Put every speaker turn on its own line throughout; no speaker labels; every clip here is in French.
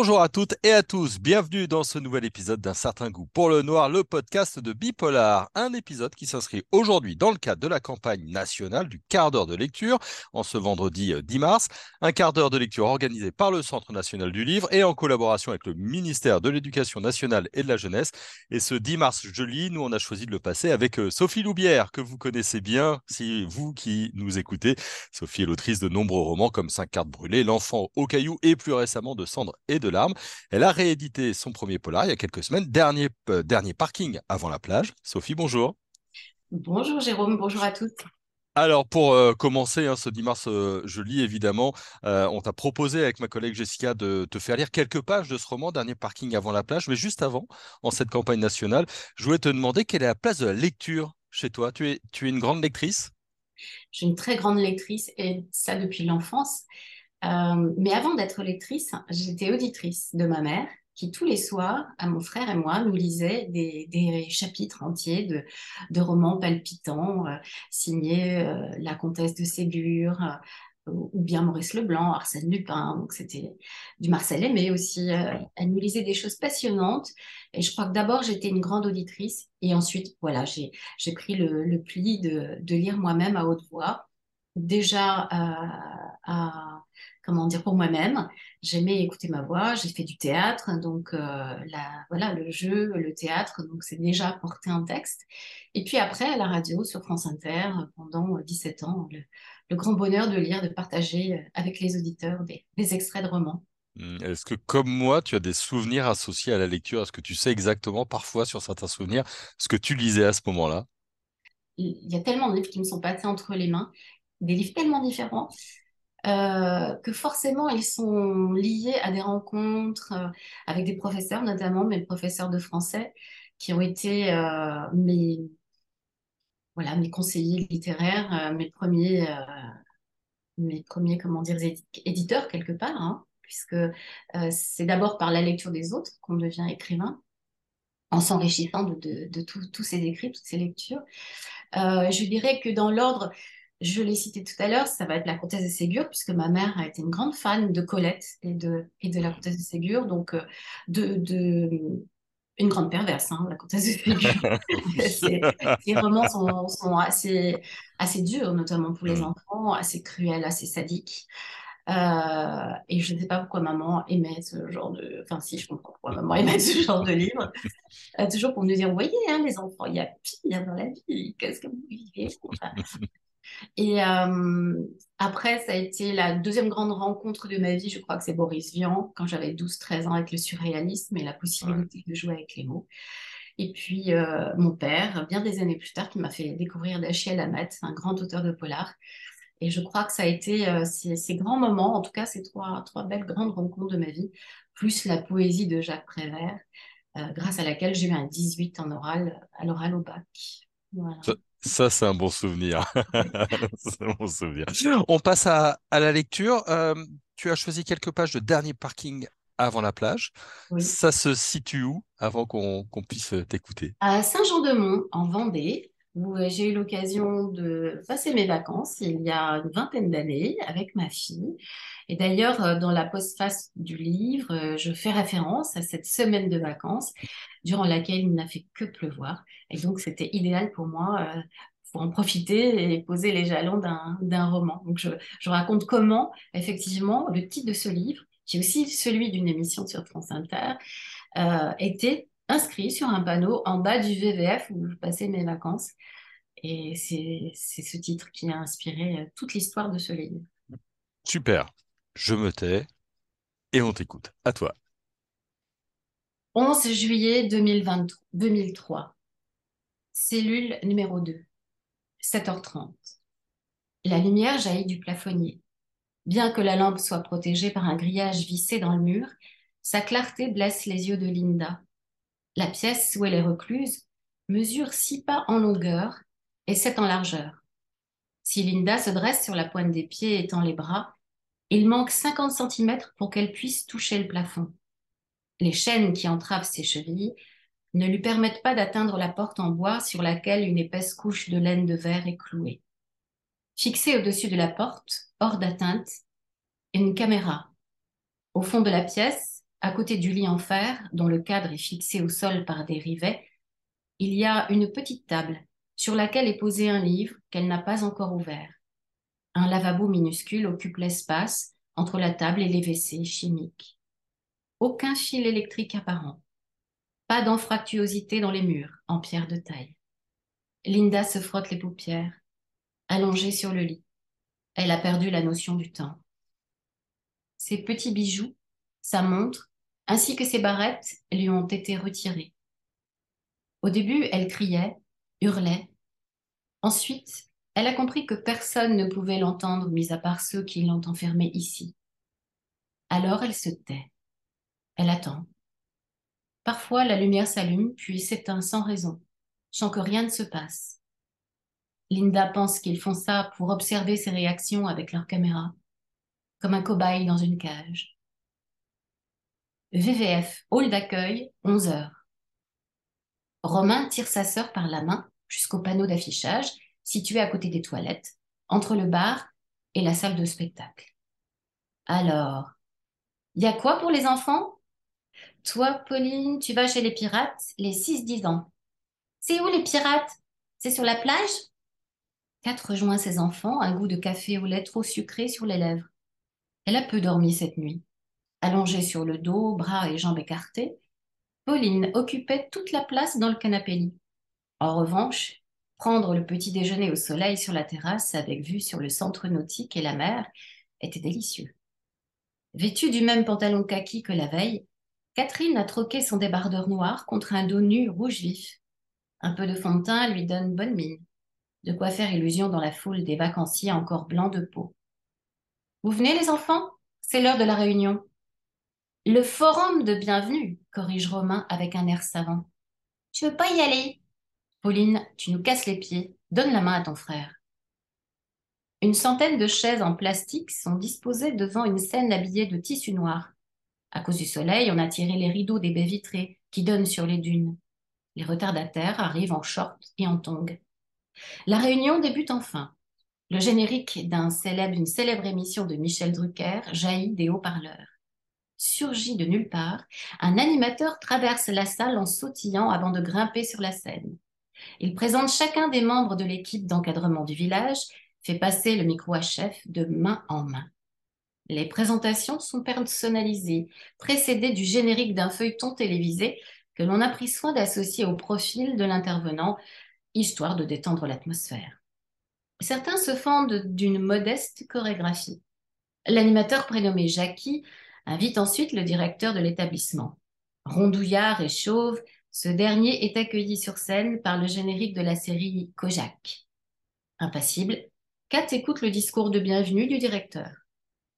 Bonjour à toutes et à tous, bienvenue dans ce nouvel épisode d'un certain goût pour le noir, le podcast de Bipolar. Un épisode qui s'inscrit aujourd'hui dans le cadre de la campagne nationale du quart d'heure de lecture en ce vendredi 10 euh, mars. Un quart d'heure de lecture organisé par le Centre national du livre et en collaboration avec le ministère de l'Éducation nationale et de la jeunesse. Et ce 10 mars, je nous on a choisi de le passer avec euh, Sophie Loubière, que vous connaissez bien si vous qui nous écoutez. Sophie est l'autrice de nombreux romans comme Cinq cartes brûlées, L'enfant au caillou et plus récemment de Cendres et de larmes. Elle a réédité son premier polar il y a quelques semaines, dernier, euh, dernier parking avant la plage. Sophie, bonjour.
Bonjour Jérôme, bonjour à toutes.
Alors pour euh, commencer, hein, ce 10 mars, euh, je lis évidemment, on t'a proposé avec ma collègue Jessica de te faire lire quelques pages de ce roman, Dernier parking avant la plage, mais juste avant, en cette campagne nationale, je voulais te demander quelle est la place de la lecture chez toi. Tu es, tu es une grande lectrice?
Je suis une très grande lectrice et ça depuis l'enfance. Euh, mais avant d'être lectrice, j'étais auditrice de ma mère qui tous les soirs, à mon frère et moi, nous lisait des, chapitres entiers de, de romans palpitants euh, signés euh, La Comtesse de Ségur ou bien Maurice Leblanc, Arsène Lupin. Donc c'était du Marcel Aimé aussi. elle nous lisait des choses passionnantes. Et je crois que d'abord j'étais une grande auditrice et ensuite voilà j'ai pris le, le pli de, de lire moi-même à haute voix. Déjà à comment dire, pour moi-même. J'aimais écouter ma voix, j'ai fait du théâtre, donc euh, la, voilà, le jeu, le théâtre, donc c'est déjà porter un texte. Et puis après, à la radio, sur France Inter, pendant 17 ans, le, grand bonheur de lire, de partager avec les auditeurs des, extraits de romans.
Mmh, est-ce que, comme moi, tu as des souvenirs associés à la lecture? Est-ce que tu sais exactement, parfois, sur certains souvenirs, ce que tu lisais à ce moment-là?
Il y a tellement de livres qui me sont passés entre les mains, des livres tellement différents. Euh, que forcément ils sont liés à des rencontres euh, avec des professeurs, notamment mes professeurs de français, qui ont été euh, mes, voilà, mes conseillers littéraires, mes premiers, mes premiers comment dire, éditeurs quelque part, hein, puisque c'est d'abord par la lecture des autres qu'on devient écrivain en s'enrichissant de, de, de tous ces écrits, toutes ces lectures. je dirais que dans l'ordre, je l'ai cité tout à l'heure, ça va être la comtesse de Ségur, puisque ma mère a été une grande fan de Colette et de, et de la comtesse de Ségur, donc euh, de, de une grande perverse, hein, la comtesse de Ségur. ces, romans sont, sont, assez, assez durs, notamment pour les mm. enfants, assez cruels, assez sadiques. Euh, et je ne sais pas pourquoi maman aimait ce genre de... Enfin, si, je comprends pourquoi maman aimait ce genre de livre. Euh, toujours pour nous dire, vous voyez, hein, les enfants, il y a pire dans la vie, qu'est-ce que vous vivez et euh, après, ça a été la deuxième grande rencontre de ma vie, je crois que c'est Boris Vian, quand j'avais 12-13 ans avec le surréalisme et la possibilité de jouer avec les mots. Et puis euh, mon père, bien des années plus tard, qui m'a fait découvrir Dachiel Amat, un grand auteur de polar. Et je crois que ça a été euh, ces, grands moments, en tout cas ces trois, trois belles grandes rencontres de ma vie, plus la poésie de Jacques Prévert, grâce à laquelle j'ai eu un 18 en oral, à l'oral au bac.
Voilà. Ça, c'est un bon souvenir. c'est un bon souvenir. On passe à, la lecture. Euh, tu as choisi quelques pages de dernier parking avant la plage. Ça se situe où avant qu'on puisse t'écouter?
À Saint-Jean-de-Mont, en Vendée, où euh, j'ai eu l'occasion de passer mes vacances il y a une vingtaine d'années avec ma fille. Et d'ailleurs, euh, dans la postface du livre, je fais référence à cette semaine de vacances durant laquelle il n'a fait que pleuvoir. Et donc, c'était idéal pour moi euh, pour en profiter et poser les jalons d'un roman. Donc, je, raconte comment, effectivement, le titre de ce livre, qui est aussi celui d'une émission sur France Inter, euh, était inscrit sur un panneau en bas du VVF où je passais mes vacances. Et c'est ce titre qui a inspiré euh, toute l'histoire de ce livre.
Super. Je me tais et on t'écoute. À toi.
11 juillet 2003. Cellule numéro 2. 7h30. La lumière jaillit du plafonnier. Bien que la lampe soit protégée par un grillage vissé dans le mur, sa clarté blesse les yeux de Linda. La pièce où elle est recluse mesure six pas en longueur et sept en largeur. Si Linda se dresse sur la pointe des pieds et tend les bras, il manque 50 cm pour qu'elle puisse toucher le plafond. Les chaînes qui entravent ses chevilles ne lui permettent pas d'atteindre la porte en bois sur laquelle une épaisse couche de laine de verre est clouée. Fixée au-dessus de la porte, hors d'atteinte, une caméra. Au fond de la pièce, à côté du lit en fer, dont le cadre est fixé au sol par des rivets, il y a une petite table sur laquelle est posé un livre qu'elle n'a pas encore ouvert. Un lavabo minuscule occupe l'espace entre la table et les WC chimiques. Aucun fil électrique apparent. Pas d'anfractuosité dans les murs, en pierre de taille. Linda se frotte les paupières, allongée sur le lit. Elle a perdu la notion du temps. Ses petits bijoux, sa montre, ainsi que ses barrettes lui ont été retirés. Au début, elle criait, hurlait. Ensuite, elle a compris que personne ne pouvait l'entendre, mis à part ceux qui l'ont enfermée ici. Alors elle se tait. Elle attend. Parfois, la lumière s'allume, puis s'éteint sans raison, sans que rien ne se passe. Linda pense qu'ils font ça pour observer ses réactions avec leur caméra, comme un cobaye dans une cage. VVF, hall d'accueil, 11 heures. Romain tire sa sœur par la main jusqu'au panneau d'affichage situé à côté des toilettes, entre le bar et la salle de spectacle. Alors, il y a quoi pour les enfants? Toi, Pauline, tu vas chez les pirates, les 6-10 ans. C'est où les pirates? C'est sur la plage? Kat rejoint ses enfants, un goût de café au lait trop sucré sur les lèvres. Elle a peu dormi cette nuit. Allongée sur le dos, bras et jambes écartés, Pauline occupait toute la place dans le canapé lit. En revanche, prendre le petit déjeuner au soleil sur la terrasse avec vue sur le centre nautique et la mer était délicieux. Vêtue du même pantalon kaki que la veille, Catherine a troqué son débardeur noir contre un dos nu rouge vif. Un peu de fond de teint lui donne bonne mine. De quoi faire illusion dans la foule des vacanciers encore blancs de peau. Vous venez les enfants? C'est l'heure de la réunion. Le forum de bienvenue, corrige Romain avec un air savant. Je veux pas y aller? Pauline, tu nous casses les pieds. Donne la main à ton frère. Une centaine de chaises en plastique sont disposées devant une scène habillée de tissu noir. À cause du soleil, on a tiré les rideaux des baies vitrées qui donnent sur les dunes. Les retardataires arrivent en short et en tongs. La réunion débute enfin. Le générique d'une célèbre, célèbre émission de Michel Drucker jaillit des haut-parleurs surgit de nulle part, un animateur traverse la salle en sautillant avant de grimper sur la scène. Il présente chacun des membres de l'équipe d'encadrement du village, fait passer le micro à chef de main en main. Les présentations sont personnalisées, précédées du générique d'un feuilleton télévisé que l'on a pris soin d'associer au profil de l'intervenant, histoire de détendre l'atmosphère. Certains se fendent d'une modeste chorégraphie. L'animateur prénommé Jackie invite ensuite le directeur de l'établissement. Rondouillard et chauve, ce dernier est accueilli sur scène par le générique de la série Kojak. Impassible, Kat écoute le discours de bienvenue du directeur.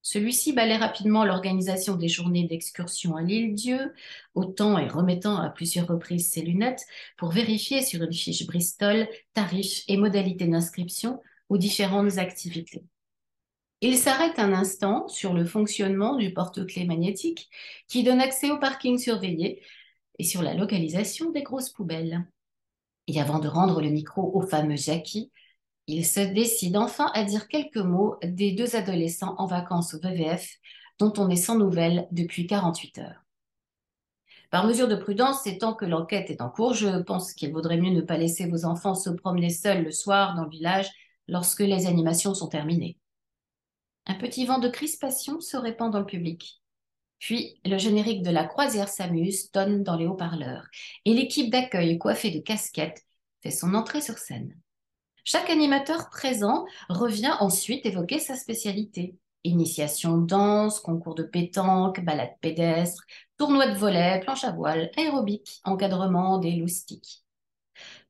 Celui-ci balaie rapidement l'organisation des journées d'excursion à l'île Dieu, autant et remettant à plusieurs reprises ses lunettes pour vérifier sur une fiche Bristol tarifs et modalités d'inscription aux différentes activités. Il s'arrête un instant sur le fonctionnement du porte-clés magnétique qui donne accès au parking surveillé et sur la localisation des grosses poubelles. Et avant de rendre le micro au fameux Jackie, il se décide enfin à dire quelques mots des deux adolescents en vacances au VVF dont on est sans nouvelles depuis 48 heures. Par mesure de prudence, et tant que l'enquête est en cours, je pense qu'il vaudrait mieux ne pas laisser vos enfants se promener seuls le soir dans le village lorsque les animations sont terminées. Un petit vent de crispation se répand dans le public. Puis le générique de la croisière s'amuse tonne dans les haut-parleurs et l'équipe d'accueil coiffée de casquettes fait son entrée sur scène. Chaque animateur présent revient ensuite évoquer sa spécialité. Initiation danse, concours de pétanque, balade pédestre, tournoi de volet, planche à voile, aérobic, encadrement des loustiques.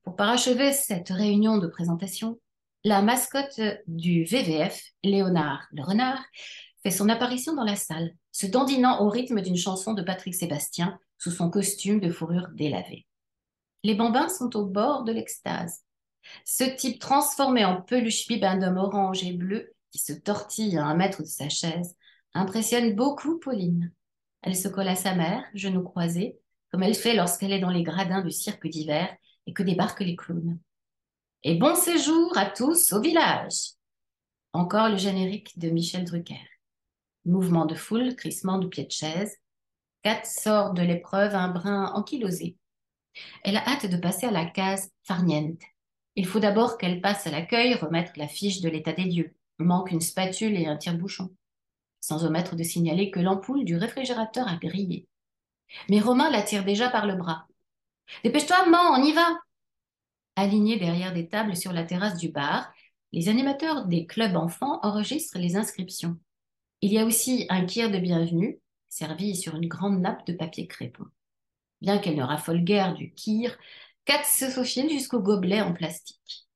Pour parachever cette réunion de présentation, la mascotte du VVF, Léonard le renard, fait son apparition dans la salle, se dandinant au rythme d'une chanson de Patrick Sébastien sous son costume de fourrure délavée. Les bambins sont au bord de l'extase. Ce type transformé en peluche bibin d'homme orange et bleu qui se tortille à un mètre de sa chaise impressionne beaucoup Pauline. Elle se colle à sa mère, genoux croisés, comme elle fait lorsqu'elle est dans les gradins du cirque d'hiver et que débarquent les clowns. Et bon séjour à tous au village. Encore le générique de Michel Drucker. Mouvement de foule, crissement de pieds de chaise. Kat sort de l'épreuve un brin ankylosé. Elle a hâte de passer à la case farniente. Il faut d'abord qu'elle passe à l'accueil remettre la fiche de l'état des lieux. Manque une spatule et un tire-bouchon. Sans omettre de signaler que l'ampoule du réfrigérateur a grillé. Mais Romain la tire déjà par le bras. Dépêche-toi, maman, on y va Alignés derrière des tables sur la terrasse du bar, les animateurs des clubs enfants enregistrent les inscriptions. Il y a aussi un kir de bienvenue, servi sur une grande nappe de papier crépon. Bien qu'elle ne raffole guère du kir, Kat se faufile jusqu'au gobelet en plastique.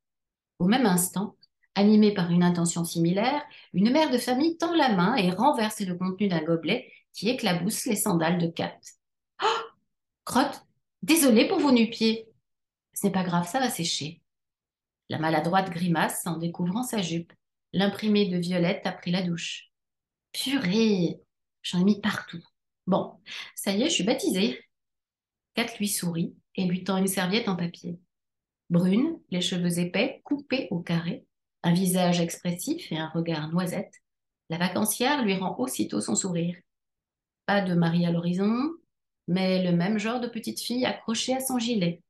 Au même instant, animée par une intention similaire, une mère de famille tend la main et renverse le contenu d'un gobelet qui éclabousse les sandales de Kat. Oh Crotte, désolée pour vos nu-pieds. Ce n'est pas grave, ça va sécher. La maladroite grimace en découvrant sa jupe. L'imprimé de Violette a pris la douche. Purée, j'en ai mis partout. Bon, ça y est, je suis baptisée. Kat lui sourit et lui tend une serviette en papier. Brune, les cheveux épais, coupés au carré, un visage expressif et un regard noisette, la vacancière lui rend aussitôt son sourire. Pas de mari à l'horizon, mais le même genre de petite fille accrochée à son gilet.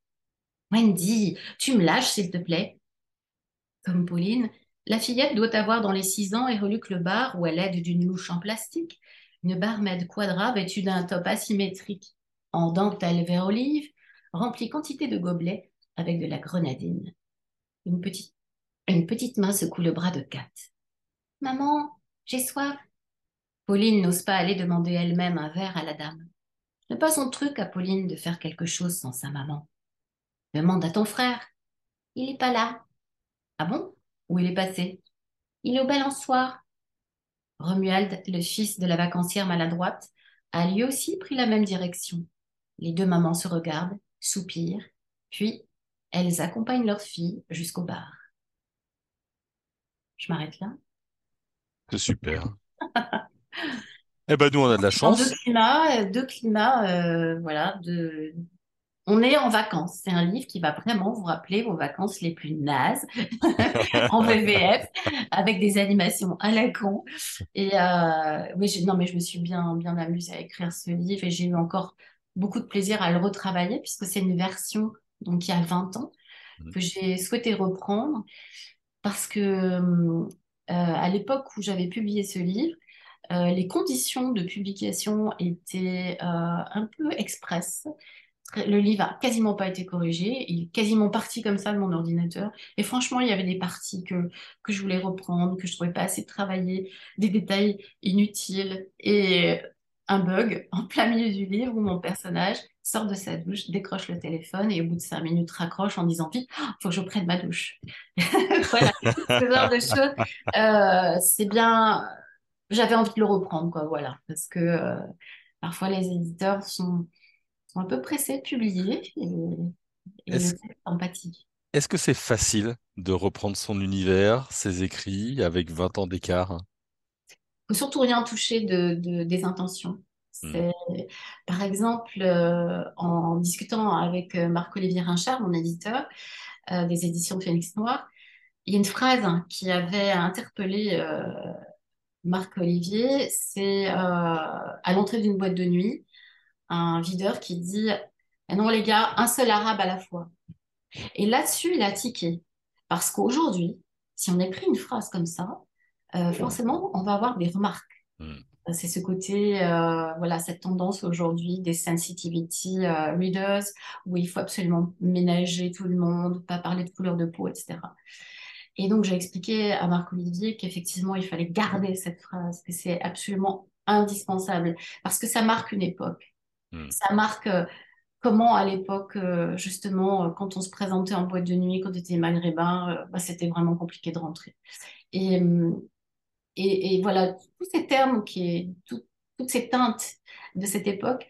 Wendy, tu me lâches, s'il te plaît. Comme Pauline, la fillette doit avoir dans les six ans et reluque le bar où elle aide d'une louche en plastique, une barmaid quadra vêtue d'un top asymétrique en dentelle vert olive, remplie quantité de gobelets avec de la grenadine. Une petite, une petite main secoue le bras de Kat. Maman, j'ai soif. Pauline n'ose pas aller demander elle-même un verre à la dame. N'est pas son truc à Pauline de faire quelque chose sans sa maman. Demande à ton frère. Il n'est pas là. Ah bon? Où il est passé? Il est au balançoire. Romuald, le fils de la vacancière maladroite, a lui aussi pris la même direction. Les deux mamans se regardent, soupirent, puis elles accompagnent leur fille jusqu'au bar. Je m'arrête là.
C'est super. eh ben nous on a de la chance.
deux climats, deux climats, euh, voilà, de, on est en vacances. C'est un livre qui va vraiment vous rappeler vos vacances les plus nazes en VVF avec des animations à la con. Et euh, oui, non, mais je me suis bien, bien amusée à écrire ce livre et j'ai eu encore beaucoup de plaisir à le retravailler puisque c'est une version donc il y a 20 ans mmh. que j'ai souhaité reprendre parce que euh, à l'époque où j'avais publié ce livre, euh, les conditions de publication étaient un peu expresses le livre a quasiment pas été corrigé, il est quasiment parti comme ça de mon ordinateur. Et franchement, il y avait des parties que, que je voulais reprendre, que je trouvais pas assez travaillées, des détails inutiles et un bug en plein milieu du livre où mon personnage sort de sa douche, décroche le téléphone et au bout de cinq minutes raccroche en disant vite, il faut que je prenne ma douche. voilà, ce genre de choses. Euh, c'est bien, j'avais envie de le reprendre, quoi, voilà, parce que euh, parfois les éditeurs sont un peu pressés de publier et, et Est-ce... empathie.
Est-ce que c'est facile de reprendre son univers, ses écrits, avec 20 ans d'écart?
Il faut surtout rien toucher de, des intentions. Hmm. Par exemple, euh, en discutant avec euh, Marc-Olivier Rinchard, mon éditeur euh, des éditions Phoenix Noir, il y a une phrase qui avait interpellé Marc-Olivier, c'est à l'entrée d'une boîte de nuit, un videur qui dit eh Non, les gars, un seul arabe à la fois. Et là-dessus, il a tiqué. Parce qu'aujourd'hui, si on écrit une phrase comme ça, euh, forcément, on va avoir des remarques. Hmm. C'est ce côté, euh, voilà, cette tendance aujourd'hui des sensitivity euh, readers, où il faut absolument ménager tout le monde, pas parler de couleur de peau, etc. Et donc, j'ai expliqué à Marc-Olivier qu'effectivement, il fallait garder cette phrase, que c'est absolument indispensable, parce que ça marque une époque. Hmm. Ça marque euh, comment à l'époque, euh, justement, euh, quand on se présentait en boîte de nuit, quand on était maghrébin, bah, c'était vraiment compliqué de rentrer. Et, voilà, tous ces termes, qui, toutes ces teintes de cette époque,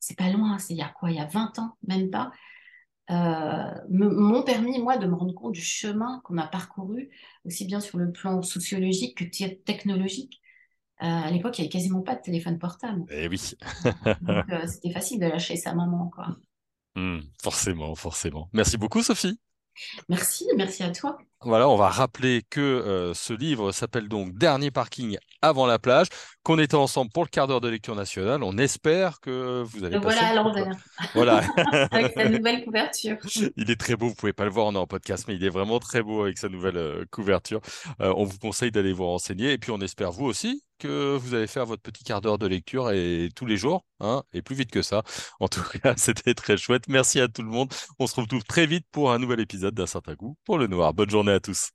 c'est pas loin, c'est il y a quoi, il y a 20 ans, même pas, m'ont permis, moi, de me rendre compte du chemin qu'on a parcouru, aussi bien sur le plan sociologique que technologique. Euh, à l'époque, il n'y avait quasiment pas de téléphone portable.
Eh oui.
Donc, euh, c'était facile de lâcher sa maman, quoi.
Hmm, forcément, forcément. Merci beaucoup, Sophie.
Merci, merci à toi.
Voilà, on va rappeler que euh, ce livre s'appelle donc Dernier parking avant la plage, qu'on était ensemble pour le quart d'heure de lecture nationale. On espère que vous allez
voilà à l'envers,
Voilà.
avec sa nouvelle couverture.
Il est très beau, vous pouvez pas le voir, on est en podcast, mais il est vraiment très beau avec sa nouvelle euh, couverture. Euh, on vous conseille d'aller vous renseigner et puis on espère vous aussi que vous allez faire votre petit quart d'heure de lecture et tous les jours, hein, et plus vite que ça. En tout cas, c'était très chouette. Merci à tout le monde. On se retrouve très vite pour un nouvel épisode d'un certain goût pour le noir. Bonne journée à tous.